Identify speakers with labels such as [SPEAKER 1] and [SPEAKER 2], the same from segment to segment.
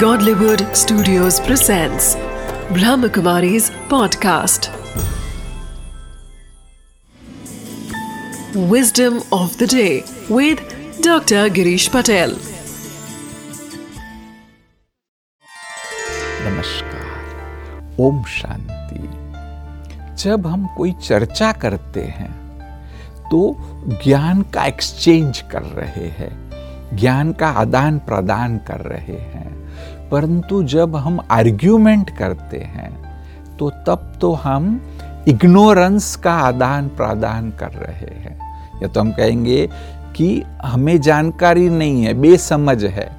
[SPEAKER 1] Godlywood Studios presents Brahmakumari's podcast. Wisdom of the day with Dr. Girish Patel.
[SPEAKER 2] नमस्कार ओम शांति जब हम कोई चर्चा करते हैं तो ज्ञान का एक्सचेंज कर रहे हैं ज्ञान का आदान प्रदान कर रहे हैं परंतु जब हम आर्ग्यूमेंट करते हैं तो तब तो हम इग्नोरेंस का आदान प्रदान कर रहे हैं। या तो हम कहेंगे कि हमें जानकारी नहीं है, बेसमझ है,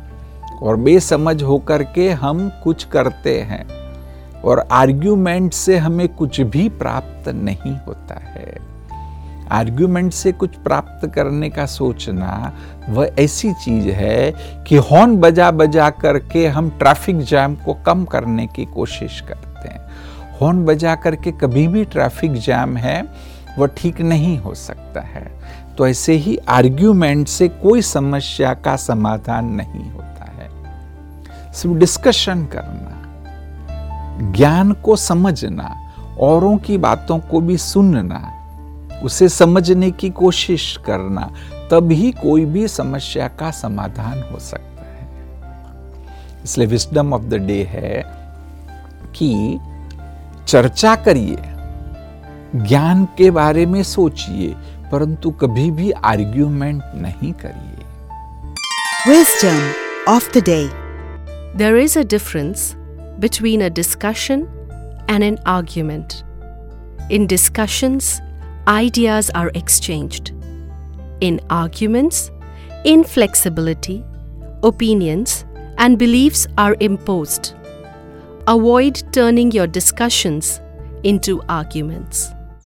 [SPEAKER 2] और बेसमझ होकर के हम कुछ करते हैं, और आर्ग्यूमेंट से हमें कुछ भी प्राप्त नहीं होता है। आर्ग्यूमेंट से कुछ प्राप्त करने का सोचना, वह ऐसी चीज़ है कि हॉर्न बजा बजा करके हम ट्रैफ़िक जैम को कम करने की कोशिश करते हैं। हॉर्न बजा करके कभी भी ट्रैफ़िक जैम है, वह ठीक नहीं हो सकता है। तो ऐसे ही आर्ग्यूमेंट से कोई समस्या का समाधान नहीं होता है। सिर्फ़ डिस्कशन करना, ज्ञान को समझना, औरों की बातों को भी सुनना उसे समझने की कोशिश करना तभी कोई भी समस्या का समाधान हो सकता है इसलिए विस्डम ऑफ़ द डे है कि चर्चा करिए ज्ञान के बारे में सोचिए परंतु कभी भी आर्ग्यूमेंट नहीं करिए
[SPEAKER 3] Wisdom of the day.
[SPEAKER 4] There is a difference between a discussion and an argument. In discussions, ideas are exchanged. In arguments, inflexibility, opinions, and beliefs are imposed. Avoid turning your discussions into arguments.